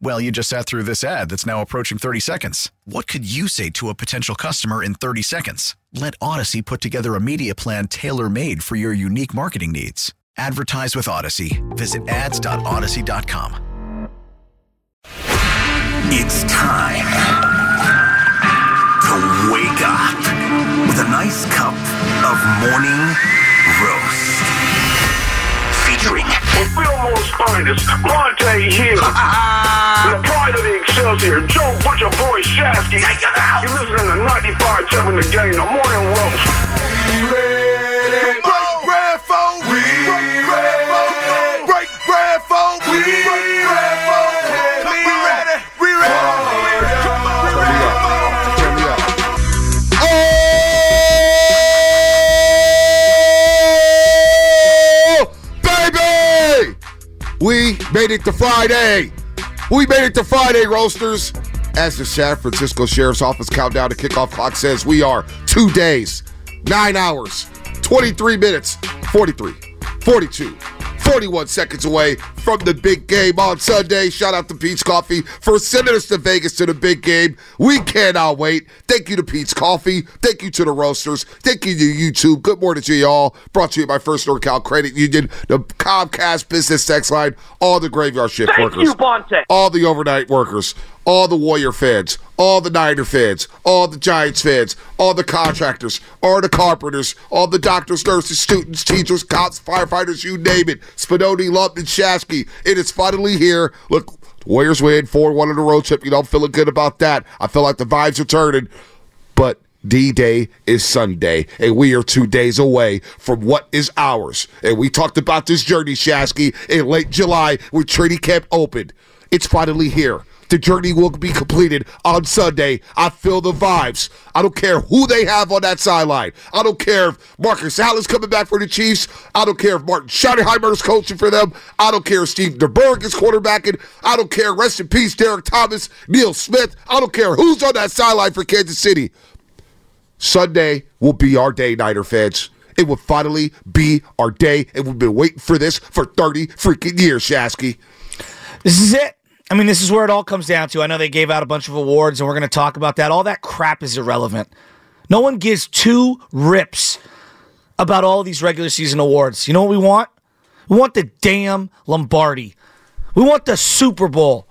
Well, you just sat through this ad that's now approaching 30 seconds. What could you say to a potential customer in 30 seconds? Let Audacy put together a media plan tailor made for your unique marketing needs. Advertise with Audacy. Visit ads.audacy.com. It's time to wake up with a nice cup of morning roast. Featuring Fillmore's finest, Bonta Hill. the pride of the Excelsior, Joe Butcher Boy Shasky. Take it. You're listening to 95 7 the game, the morning roast. Made it to Friday. We made it to Friday, roasters. As the San Francisco Sheriff's Office countdown to kickoff clock says, we are two days, nine hours, 23 minutes, 43, 42, 41 seconds away from the big game on Sunday. Shout out to Peet's Coffee for sending us to Vegas to the big game. We cannot wait. Thank you to Peet's Coffee. Thank you to the roasters. Thank you to YouTube. Good morning to you all. Brought to you by First NorCal Credit Union, the Comcast Business Text Line, all the graveyard shift Thank workers, you, Bonta. all the overnight workers, all the Warrior fans, all the Niner fans, all the Giants fans, all the contractors, all the carpenters, all the doctors, nurses, students, teachers, cops, firefighters, you name it. Spinoni, Lupton, Shasky. It is finally here. Look, Warriors win 4 1 on the road trip. You know, I'm feeling good about that. I feel like the vibes are turning. But D Day is Sunday, and we are two days away from what is ours. And we talked about this journey, Shasky, in late July when training camp opened. It's finally here. The journey will be completed on Sunday. I feel the vibes. I don't care who they have on that sideline. I don't care if Marcus Allen's coming back for the Chiefs. I don't care if Martin Schottenheimer is coaching for them. I don't care if Steve DeBerg is quarterbacking. I don't care. Rest in peace, Derrick Thomas, Neil Smith. I don't care who's on that sideline for Kansas City. Sunday will be our day, Niner fans. It will finally be our day, and we've been waiting for this for 30 freaking years, Shasky. This is it. I mean, this is where it all comes down to. I know they gave out a bunch of awards, and we're going to talk about that. All that crap is irrelevant. No one gives two rips about all these regular season awards. You know what we want? We want the damn Lombardi. We want the Super Bowl.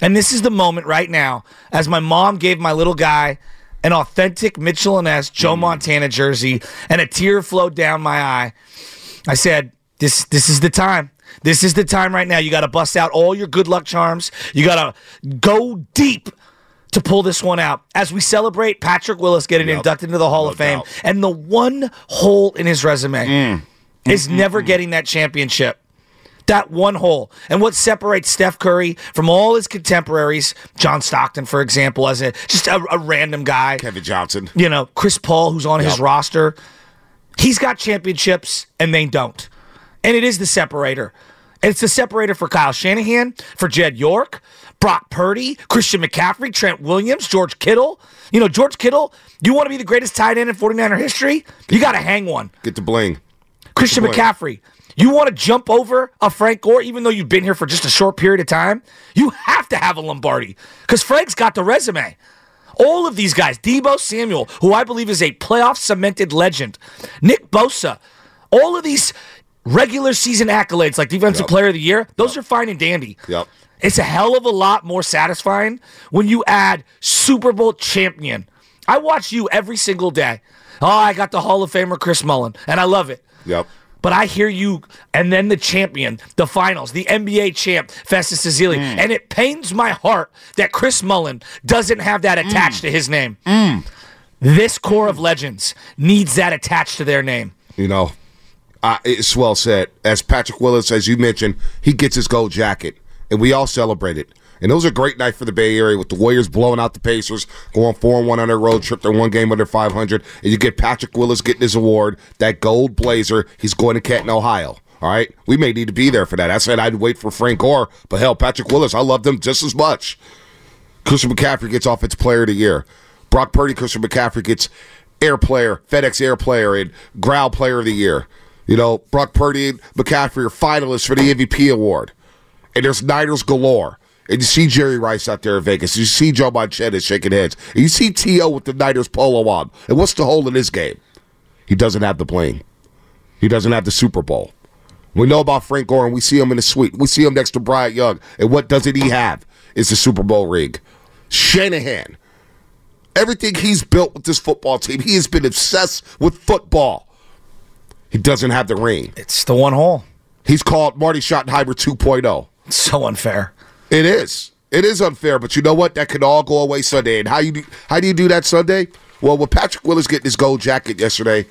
And this is the moment right now, as my mom gave my little guy an authentic Mitchell and S. Joe mm. Montana jersey, and a tear flowed down my eye. I said, "This, this is the time. This is the time right now. You got to bust out all your good luck charms. You got to go deep." To pull this one out as we celebrate Patrick Willis getting Yep. inducted into the Hall No of Fame, doubt. and the one hole in his resume Mm. mm, mm is never mm. getting that championship. That one hole. And what separates Steph Curry from all his contemporaries, John Stockton, for example, as a just a, a random guy, Kevin Johnson. you know, Chris Paul, who's on his roster, he's got championships and they don't. And it is the separator. And it's the separator for Kyle Shanahan, for Jed York, Brock Purdy, Christian McCaffrey, Trent Williams, George Kittle. You know, George Kittle, you want to be the greatest tight end in 49er history? You got to hang one. Get the bling. Christian Good point. McCaffrey. You want to jump over a Frank Gore, even though you've been here for just a short period of time? You have to have a Lombardi because Frank's got the resume. All of these guys, Debo Samuel, who I believe is a playoff cemented legend, Nick Bosa, all of these regular season accolades like Defensive Yep. Player of the Year, those are fine and dandy. Yep. It's a hell of a lot more satisfying when you add Super Bowl champion. I watch you every single day. Oh, I got the Hall of Famer Chris Mullin, and I love it. Yep. But I hear you, and then the champion, the finals, the NBA champ, Festus Ezeli. Mm. And it pains my heart that Chris Mullin doesn't have that attached mm. to his name. Mm. This core of legends needs that attached to their name. You know, uh, it's well said. As Patrick Willis, as you mentioned, he gets his gold jacket, and we all celebrate it. And it was a great night for the Bay Area with the Warriors blowing out the Pacers, going four and one on their road trip. They're one game under 500, and you get Patrick Willis getting his award, that gold blazer. He's going to Canton, Ohio. All right, we may need to be there for that. I said I'd wait for Frank Gore, but hell, Patrick Willis, I love them just as much. Christian McCaffrey gets Offensive Player of the Year. Brock Purdy, Christian McCaffrey gets Air Player, FedEx Air Player, and Ground Player of the Year. You know, Brock Purdy and McCaffrey are finalists for the MVP award. And there's Niners galore. And you see Jerry Rice out there in Vegas. You see Joe Montana shaking heads. And you see T.O. with the Niners polo on. And what's the hole in this game? He doesn't have the bling. He doesn't have the Super Bowl. We know about Frank Gore, and we see him in the suite. We see him next to Bryant Young. And what doesn't he have? Is the Super Bowl ring. Shanahan. Everything he's built with this football team, he has been obsessed with football. He doesn't have the ring. It's the one hole. He's called Marty Schottenheimer 2.0. It's so unfair. It is. It is unfair, but you know what? That could all go away Sunday. And how you do, how do you do that Sunday? Well, with Patrick Willis getting his gold jacket yesterday,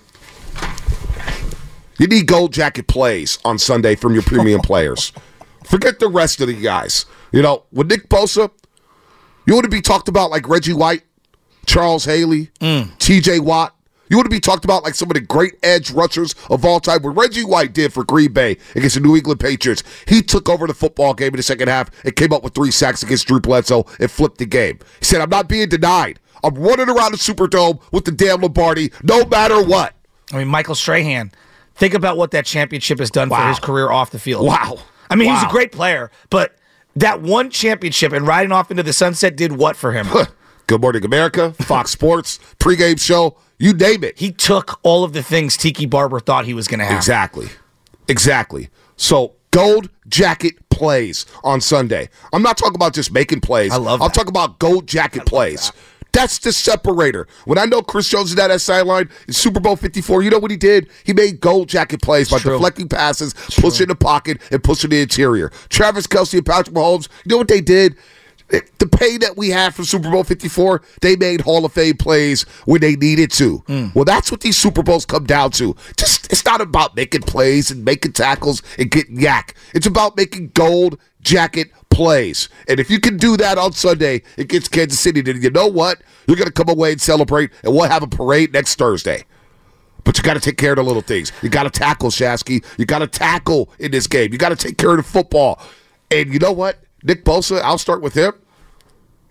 you need gold jacket plays on Sunday from your premium players. Forget the rest of the guys. You know, with Nick Bosa, you want to be talked about like Reggie White, Charles Haley, mm. T.J. Watt. You want to be talked about like some of the great edge rushers of all time. What Reggie White did for Green Bay against the New England Patriots, he took over the football game in the second half and came up with three sacks against Drew Bledsoe and flipped the game. He said, I'm not being denied. I'm running around the Superdome with the damn Lombardi no matter what. I mean, Michael Strahan. Think about what that championship has done for his career off the field. Wow. I mean, he's a great player, but that one championship and riding off into the sunset did what for him? Good Morning America, Fox Sports, pregame show, you name it. he took all of the things Tiki Barber thought he was going to have. Exactly. Exactly. So gold jacket plays on Sunday. I'm not talking about just making plays. I love I'm that. talking about gold jacket plays. That's the separator. When I know Chris Jones is at that sideline in Super Bowl 54, you know what he did? He made gold jacket plays by True. deflecting passes, pushing the pocket, and pushing the interior. Travis Kelce and Patrick Mahomes, you know what they did? The pay that we had from Super Bowl 54, they made Hall of Fame plays when they needed to. Mm. Well, that's what these Super Bowls come down to. Just it's not about making plays and making tackles and getting YAC. It's about making gold jacket plays. And if you can do that on Sunday against Kansas City, then you know what? You're going to come away and celebrate, and we'll have a parade next Thursday. But you got to take care of the little things. You got to tackle, Shasky. You got to tackle in this game. You got to take care of the football. And you know what? Nick Bosa, I'll start with him.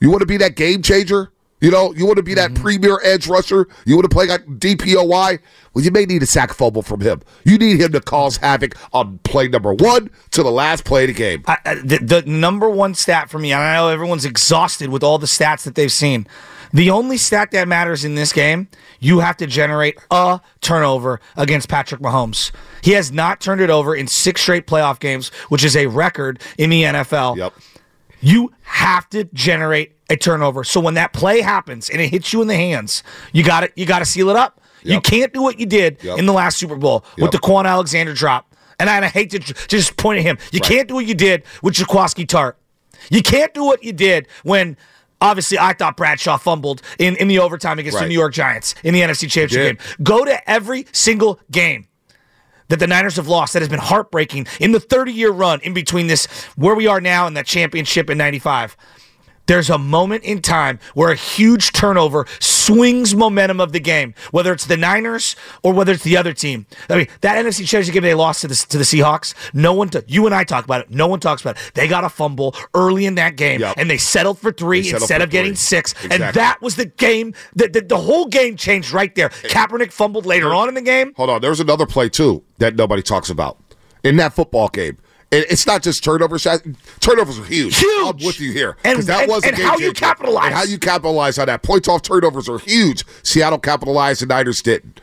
You want to be that game changer? You know, you want to be that mm-hmm. premier edge rusher? You want to play like DPOY? Well, you may need a sack fumble from him. You need him to cause havoc on play number one to the last play of the game. I- the, the number one stat for me, and I know everyone's exhausted with all the stats that they've seen. The only stat that matters in this game, you have to generate a turnover against Patrick Mahomes. He has not turned it over in six straight playoff games, which is a record in the NFL. Yep. You have to generate a turnover. So when that play happens and it hits you in the hands, you got it. You got to seal it up. You can't do what you did Yep. in the last Super Bowl Yep. with the Kwon Alexander drop. And I, hate to just point at him. You Right. can't do what you did with Jaquiski Tartt. You can't do what you did when. Obviously, I thought Bradshaw fumbled in, in the overtime against the New York Giants in the NFC Championship game. Go to every single game that the Niners have lost that has been heartbreaking in the 30 year run in between this, where we are now and that championship in 95. There's a moment in time where a huge turnover swings momentum of the game, whether it's the Niners or whether it's the other team. I mean, that NFC Championship game they lost to the to the Seahawks. No one, t- you and I talk about it. No one talks about it. They got a fumble early in that game, Yep. and they settled for three settled instead for of getting three. six. And that was the game. That the, the whole game changed right there. Kaepernick fumbled later on in the game. Hold on. There's another play, too, that nobody talks about in that football game. And it's not just turnovers. Turnovers are huge. Huge. I'm with you here. And- that and- was a and game how you capitalize. And how you capitalize on that. Points off turnovers are huge. Seattle capitalized, the Niners didn't.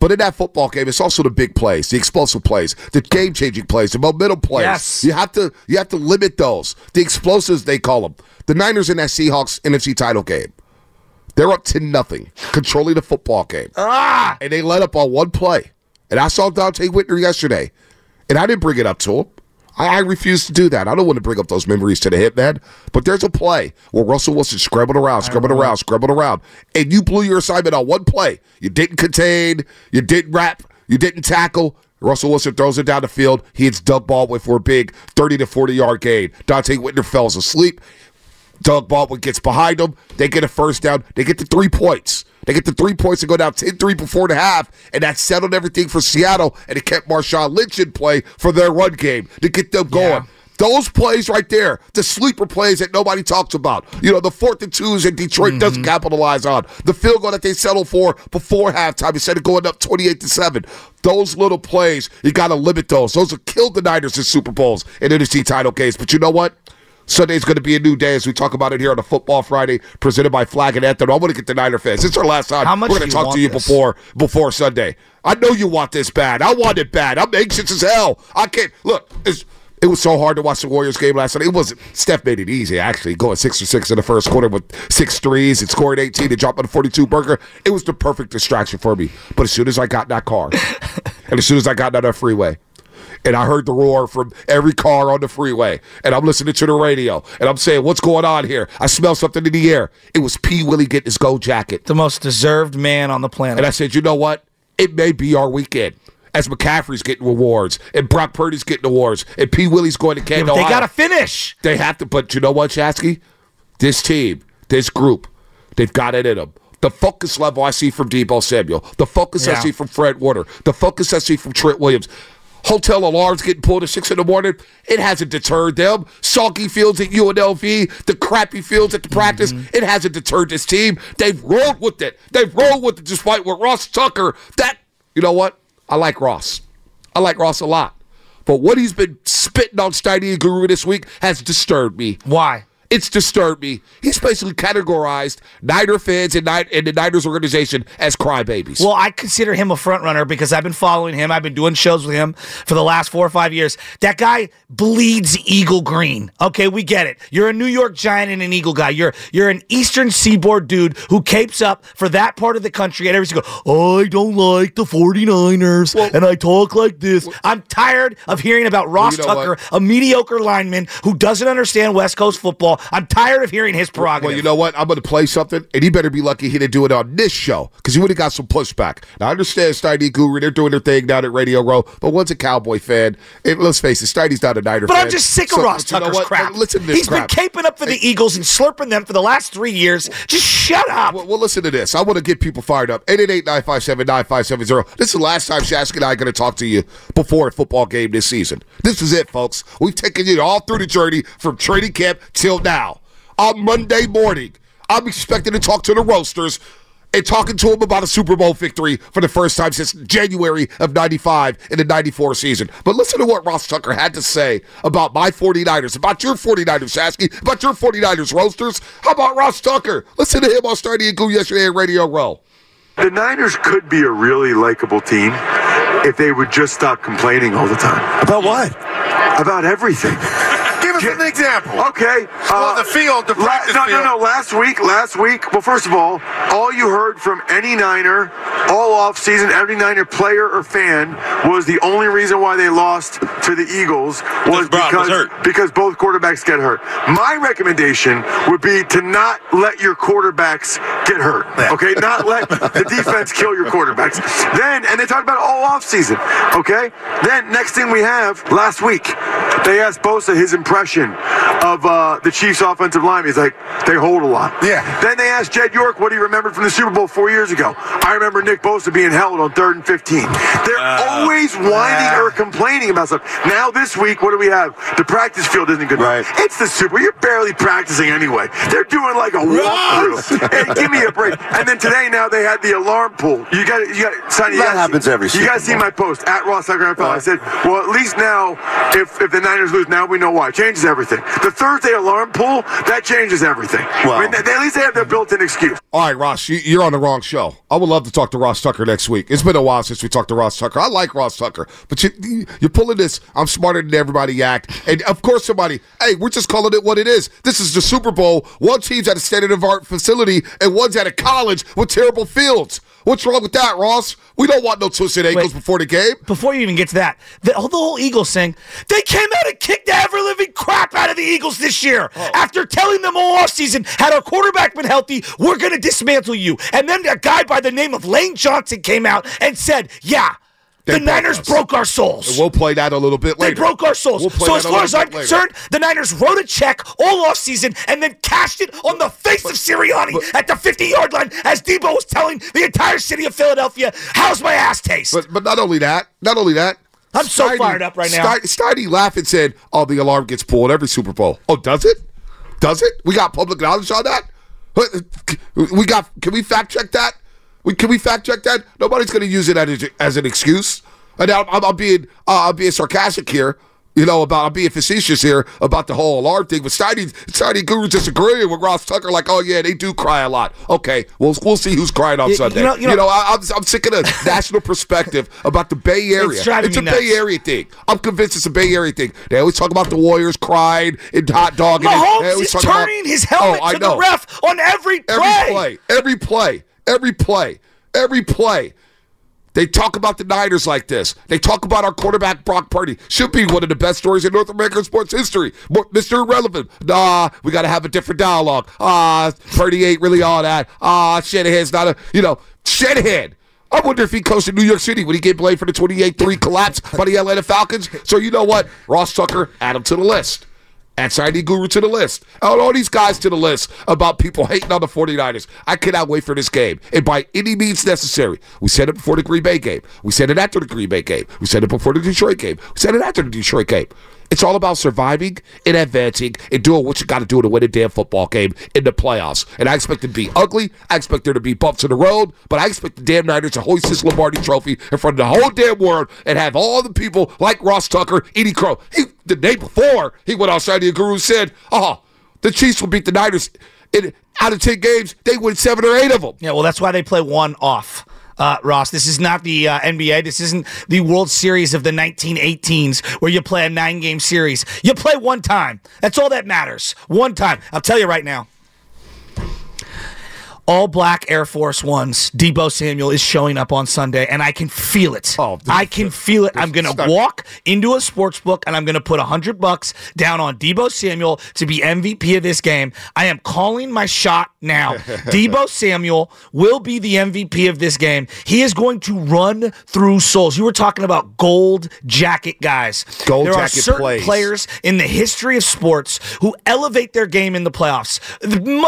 But in that football game, it's also the big plays, the explosive plays, the game-changing plays, the momentum plays. Yes. You have to you have to limit those. The explosives they call them. The Niners in that Seahawks NFC title game. They're up to nothing, controlling the football game. Ah! And they let up on one play. And I saw Donte Whitner yesterday. And I didn't bring it up to him. I, I refuse to do that. I don't want to bring up those memories to the hitman. But there's a play where Russell Wilson scrambled around, scrambled around, scrambled around, and you blew your assignment on one play. You didn't contain, you didn't wrap, you didn't tackle. Russell Wilson throws it down the field. He hits Doug Baldwin for a big 30 to 40 yard gain. Donte Whitner falls asleep. Doug Baldwin gets behind them. They get a first down. They get the three points. They get the three points and go down 10 3 before the half, and that settled everything for Seattle, and it kept Marshawn Lynch in play for their run game to get them going. Yeah. Those plays right there, the sleeper plays that nobody talks about. You know, the fourth and twos that Detroit mm-hmm. doesn't capitalize on. The field goal that they settle for before halftime instead of going up 28 to 7. Those little plays, you got to limit those. Those have killed the Niners in Super Bowls and NFC title case. But you know what? Sunday's going to be a new day as we talk about it here on a Football Friday presented by Flag and Anthem. I want to get the Niner fans. It's our last time. How much We're going to talk to you this? before before Sunday. I know you want this bad. I want it bad. I'm anxious as hell. I can't look. It's, it was so hard to watch the Warriors game last night. It wasn't. Steph made it easy actually, going six for six in the first quarter with six threes and scoring 18 and dropping a 42 burger. It was the perfect distraction for me. But as soon as I got in that car, and as soon as I got down that freeway, and I heard the roar from every car on the freeway, and I'm listening to the radio, and I'm saying, "What's going on here?" I smell something in the air. It was P. Willie getting his gold jacket. The most deserved man on the planet. And I said, you know what? It may be our weekend. As McCaffrey's getting awards, and Brock Purdy's getting awards, and P. Willie's going to Yeah, Canton, but they got to finish. They have to, but you know what, Shasky? This team, this group, they've got it in them. The focus level I see from Debo Samuel, the focus I see from Fred Warner, the focus I see from Trent Williams. Hotel alarms getting pulled at six in the morning. It hasn't deterred them. Soggy fields at UNLV, the crappy fields at the practice. Mm-hmm. It hasn't deterred this team. They've rolled with it. They've rolled with it despite what Ross Tucker. That you know what? I like Ross. I like Ross a lot. But what he's been spitting on Steiny and Guru this week has disturbed me. Why? It's disturbed me. He's basically categorized Niner fans and, and the Niners organization as crybabies. Well, I consider him a front runner because I've been following him. I've been doing shows with him for the last four or five years. That guy bleeds eagle green. Okay, we get it. You're a New York Giant and an Eagle guy. You're you're an Eastern Seaboard dude who capes up for that part of the country and every single I don't like the 49ers and I talk like this. I'm tired of hearing about Ross you know Tucker, what? a mediocre lineman who doesn't understand West Coast football. I'm tired of hearing his prerogative. Well, you know what? I'm going to play something, and he better be lucky he didn't do it on this show because he would have got some pushback. Now, I understand Steiny Guru, they're doing their thing down at Radio Row, but one's a Cowboy fan. And let's face it, Steiny's not a Niner But fan. I'm just sick of So, Ross but you know crap. But Listen to this He's crap. been caping up for the Eagles and slurping them for the last three years. Just shut up. Well, well, listen to this. I want to get people fired up. 888-957-9570. This is the last time Shasky and I are going to talk to you before a football game this season. This is it, folks. We've taken you all through the journey from training camp till now. On Monday morning, I'm expecting to talk to the Roasters and talking to them about a Super Bowl victory for the first time since January of 95 in the 94 season. But listen to what Ross Tucker had to say about my 49ers, about your 49ers, Shasky, about your 49ers Roasters. How about Ross Tucker? Listen to him on Steiny and Guru yesterday at Radio Row. The Niners could be a really likable team if they would just stop complaining all the time. About what? About everything. Give an example. Okay. Well, uh, the field, the la- no, field. no, no. Last week, last week. Well, first of all, all you heard from any Niner all off season, every Niner player or fan was the only reason why they lost to the Eagles was Brown was because because both quarterbacks get hurt. My recommendation would be to not let your quarterbacks get hurt. Okay, not let the defense kill your quarterbacks. Then, and they talked about all off season. Okay, then next thing we have last week, they asked Bosa his impression of uh, the Chiefs' offensive line. He's like, they hold a lot. Yeah. Then they asked Jed York what he remembered from the Super Bowl four years ago. I remember Nick Bosa being held on third and 15. They're always whining or complaining about stuff. Now this week, what do we have? The practice field isn't good. Right. It's the Super. You're barely practicing anyway. They're doing like a walkthrough. hey, give me a break. And then today, now they had the alarm pull. You got, you got, Sonny. You That gotta happens see, every You Super got to see my post at Ross Tucker NFL. I said, well, at least now, if if the Niners lose, now we know why. It changes everything. The Thursday alarm pull that changes everything. I mean, at least they have their built-in excuse. All right, Ross, you, you're on the wrong show. I would love to talk to Ross Tucker next week. It's been a while since we talked to Ross Tucker. I like Ross Tucker, but you, you're pulling this. I'm smarter than everybody act, and of course somebody. Hey, we're just calling it what it is. This is the Super Bowl. One team's at a state of art facility, and one's at a college with terrible fields. What's wrong with that, Ross? We don't want no twisted ankles Wait. before the game. Before you even get to that, the, oh, the whole Eagles thing, they came out and kicked the ever living crap out of the Eagles this year. Oh. After telling them all offseason, had our quarterback been healthy, we're going to dismantle you. And then a guy by the name of Lane Johnson came out and said, yeah, They the Niners us. broke our souls. We'll play that a little bit later. They broke our souls. We'll so as far as I'm concerned, the Niners wrote a check all offseason and then cashed it on the face of Sirianni at the 50-yard line as Debo was telling the entire city of Philadelphia, how's my ass taste? But but not only that, not only that. I'm so fired up right now. Stein- Steiny laughed and said, "Oh, the alarm gets pulled every Super Bowl." Oh, does it? Does it? We got public knowledge on that. We got. Can we fact check that? We can we fact check that? Nobody's going to use it as, as an excuse. And I'm, I'm, I'm being uh, I'm being sarcastic here. You know about I'm being facetious here about the whole alarm thing. But Steiny Steiny Guru disagreeing with Ross Tucker, like, oh yeah, they do cry a lot. Okay, we'll we'll see who's crying on You- you Sunday. know- you know- I, I'm I'm sick of the national perspective about the Bay Area. driving it's a nuts. Bay Area thing. I'm convinced it's a Bay Area thing. They always talk about the Warriors crying and hot dogging. Mahomes is talk about- turning his helmet Oh, to know. the ref on every play. Every play, every play, every play, every play. They talk about the Niners like this. They talk about our quarterback Brock Purdy. Should be one of the best stories in North American sports history. Mr. Irrelevant. Nah, we got to have a different dialogue. Ah, Purdy ain't really all that. Ah, Shanahan's not a, you know, Shanahan. I wonder if he coached in New York City when he get blamed for the 28-3 collapse by the Atlanta Falcons. So you know what? Ross Tucker, add him to the list. Add Guru to the list. Add all these guys to the list about people hating on the 49ers. I cannot wait for this game. And by any means necessary. We said it before the Green Bay game. We said it after the Green Bay game. We said it before the Detroit game. We said it after the Detroit game. It's all about surviving and advancing and doing what you got to do to win a damn football game in the playoffs. And I expect it to be ugly. I expect there to be bumps in the road. But I expect the damn Niners to hoist this Lombardi trophy in front of the whole damn world and have all the people like Ross Tucker, Eddie Crow. He, the day before, he went outside the guru said, oh, the Chiefs will beat the Niners. In, out of 10 games, they win seven or eight of them. Yeah, well, that's why they play one off. Uh, Ross, this is not the uh, NBA. This isn't the World Series of the 1918s where you play a nine game series. You play one time. That's all that matters. One time. I'll tell you right now. All black Air Force Ones, Debo Samuel is showing up on Sunday, and I can feel it. Oh, I can feel it. I'm going to walk into a sports book and I'm going to put hundred bucks down on Debo Samuel to be MVP of this game. I am calling my shot now. Debo Samuel will be the MVP of this game. He is going to run through souls. You were talking about gold jacket guys. Gold there are certain plays. players in the history of sports who elevate their game in the playoffs.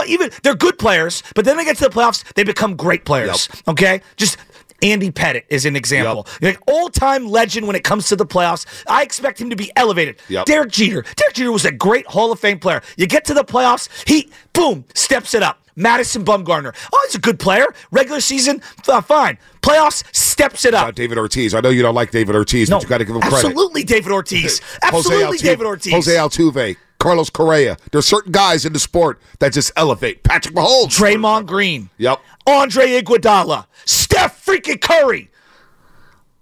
Even they're good players, but then they get to the playoffs, they become great players. Okay, just. Andy Pettitte is an example. Like all-time legend when it comes to the playoffs. I expect him to be elevated. Yep. Derek Jeter. Derek Jeter was a great Hall of Fame player. You get to the playoffs, he boom steps it up. Madison Bumgarner. Oh, he's a good player. Regular season, uh, fine. Playoffs steps it Uh, up. David Ortiz. I know you don't like David Ortiz, but you got to give him credit. Absolutely, David Ortiz. Absolutely, David Ortiz. Jose Altuve, Carlos Correa. There's certain guys in the sport that just elevate. Patrick Mahomes. Draymond Green. Yep. Andre Iguodala. Steph freaking Curry.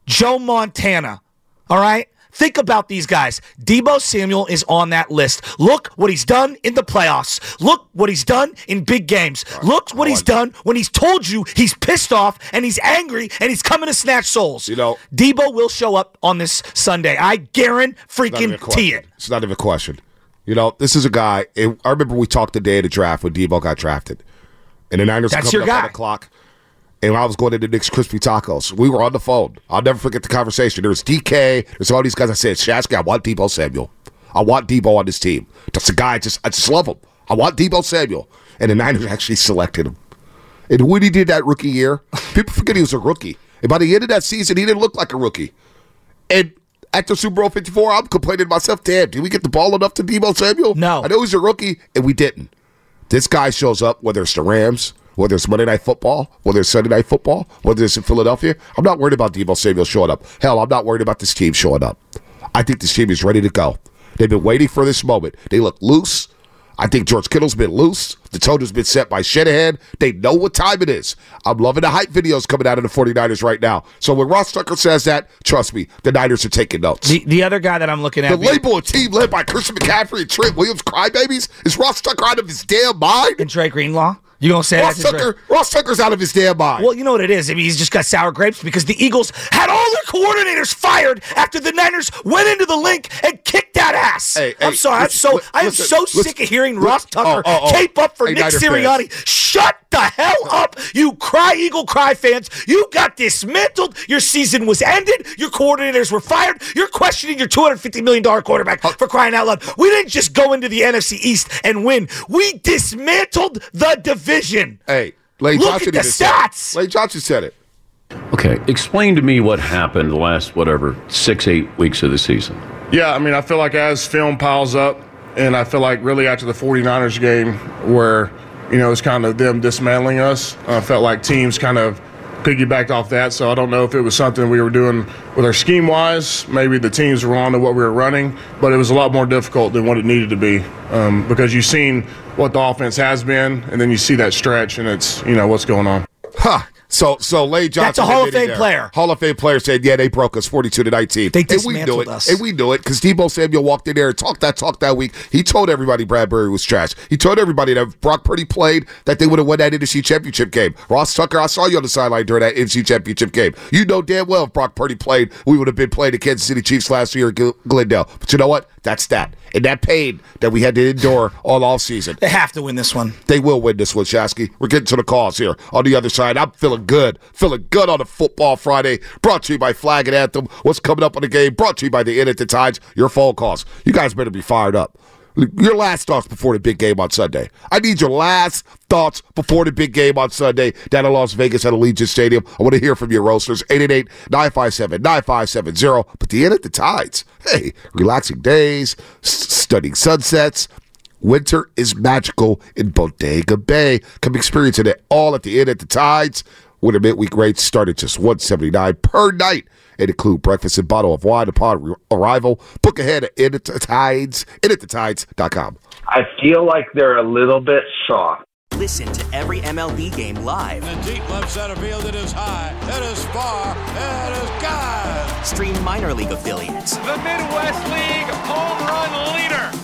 Joe Montana. All right? Think about these guys. Debo Samuel is on that list. Look what he's done in the playoffs. Look what he's done in big games. Look what he's done when he's told you he's pissed off and he's angry and he's coming to snatch souls. You know- Debo will show up on this Sunday. I guarantee Not even a freaking. It. It's not even a question. You know, this is a guy. It, I remember we talked the day of the draft when Debo got drafted, and the Niners That's coming your guy. the clock. And I was going into Nick's Crispy Tacos. We were on the phone. I'll never forget the conversation. There was DK. There's all these guys. I said, Shasky, I want Debo Samuel. I want Debo on this team. That's a guy. I just, I just love him. I want Debo Samuel. And the Niners actually selected him. And when he did that rookie year, people forget he was a rookie. And by the end of that season, he didn't look like a rookie. And after Super Bowl 54, I'm complaining to myself, damn, did we get the ball enough to Debo Samuel? No. I know he's a rookie, and we didn't. This guy shows up, whether it's the Rams, whether it's Monday Night Football, whether it's Sunday Night Football, whether it's in Philadelphia. I'm not worried about Debo Samuel showing up. Hell, I'm not worried about this team showing up. I think this team is ready to go. They've been waiting for this moment. They look loose. I think George Kittle's been loose. The tone has been set by Shanahan. They know what time it is. I'm loving the hype videos coming out of the 49ers right now. So when Ross Tucker says that, trust me, the Niners are taking notes. The, the other guy that I'm looking at. The label a team led by Christian McCaffrey and Trent Williams crybabies is Ross Tucker out of his damn mind. And Dre Greenlaw. You gonna say Ross? Tucker? Ross Tucker's out of his damn mind. Well, you know what it is. I mean, he's just got sour grapes because the Eagles had all their coordinators fired after the Niners went into the Linc and kicked that ass. Hey, I'm hey, sorry. I'm so I am so sick of hearing Ross Tucker oh, oh, oh. cape up for Hey, Nick Niner Sirianni. Shut the hell up, you cry Eagle cry fans. You got dismantled. Your season was ended. Your coordinators were fired. You're questioning your 250 million dollar quarterback for crying out loud. We didn't just go into the NFC East and win. We dismantled the division. Hey, Lane Look Johnson at the even said it. stats. Lane Johnson said it. Okay, explain to me what happened the last, whatever, six, eight weeks of the season. Yeah, I mean, I feel like as film piles up, and I feel like really after the 49ers game, where, you know, it's kind of them dismantling us, I felt like teams kind of piggybacked off that. So I don't know if it was something we were doing with our scheme wise. Maybe the teams were on to what we were running, but it was a lot more difficult than what it needed to be um, because you've seen what the offense has been, and then you see that stretch, and it's, you know, what's going on. Huh. So, so Lane Johnson, That's a Hall of Fame there. player. Hall of Fame player said, "Yeah, they broke us forty-two to nineteen. They and we knew dismantled it, us. and we knew it because Debo Samuel walked in there and talked that talk that week. He told everybody Bradberry was trash. He told everybody that if Brock Purdy played, that they would have won that NFC Championship game. Ross Tucker, I saw you on the sideline during that NFC Championship game. You know damn well if Brock Purdy played, we would have been playing the Kansas City Chiefs last year at Glendale. But you know what? That's that. And that pain that we had to endure all off season. They have to win this one. They will win this one, Shasky. We're getting to the calls here. On the other side, I'm feeling good. Feeling good on a football Friday. Brought to you by Flag and Anthem. What's coming up on the game? Brought to you by the Inn at the Tides. Your phone calls. You guys better be fired up. Your last thoughts before the big game on Sunday. I need your last thoughts before the big game on Sunday down in Las Vegas at Allegiant Stadium. I want to hear from your roasters. 888-957-9570. But the Inn at the Tides. Hey, relaxing days, stunning sunsets. Winter is magical in Bodega Bay. Come experience it all at the Inn at the Tides. Winter midweek rates start at just 179 per night and include breakfast and bottle of wine upon re- arrival. Book ahead at Inn at the Tides, inatthetides.com. I feel like they're a little bit soft. Listen to every MLB game live. In the deep left center field, it is high, it is far, it is God. Stream minor league affiliates. The Midwest League home run leader.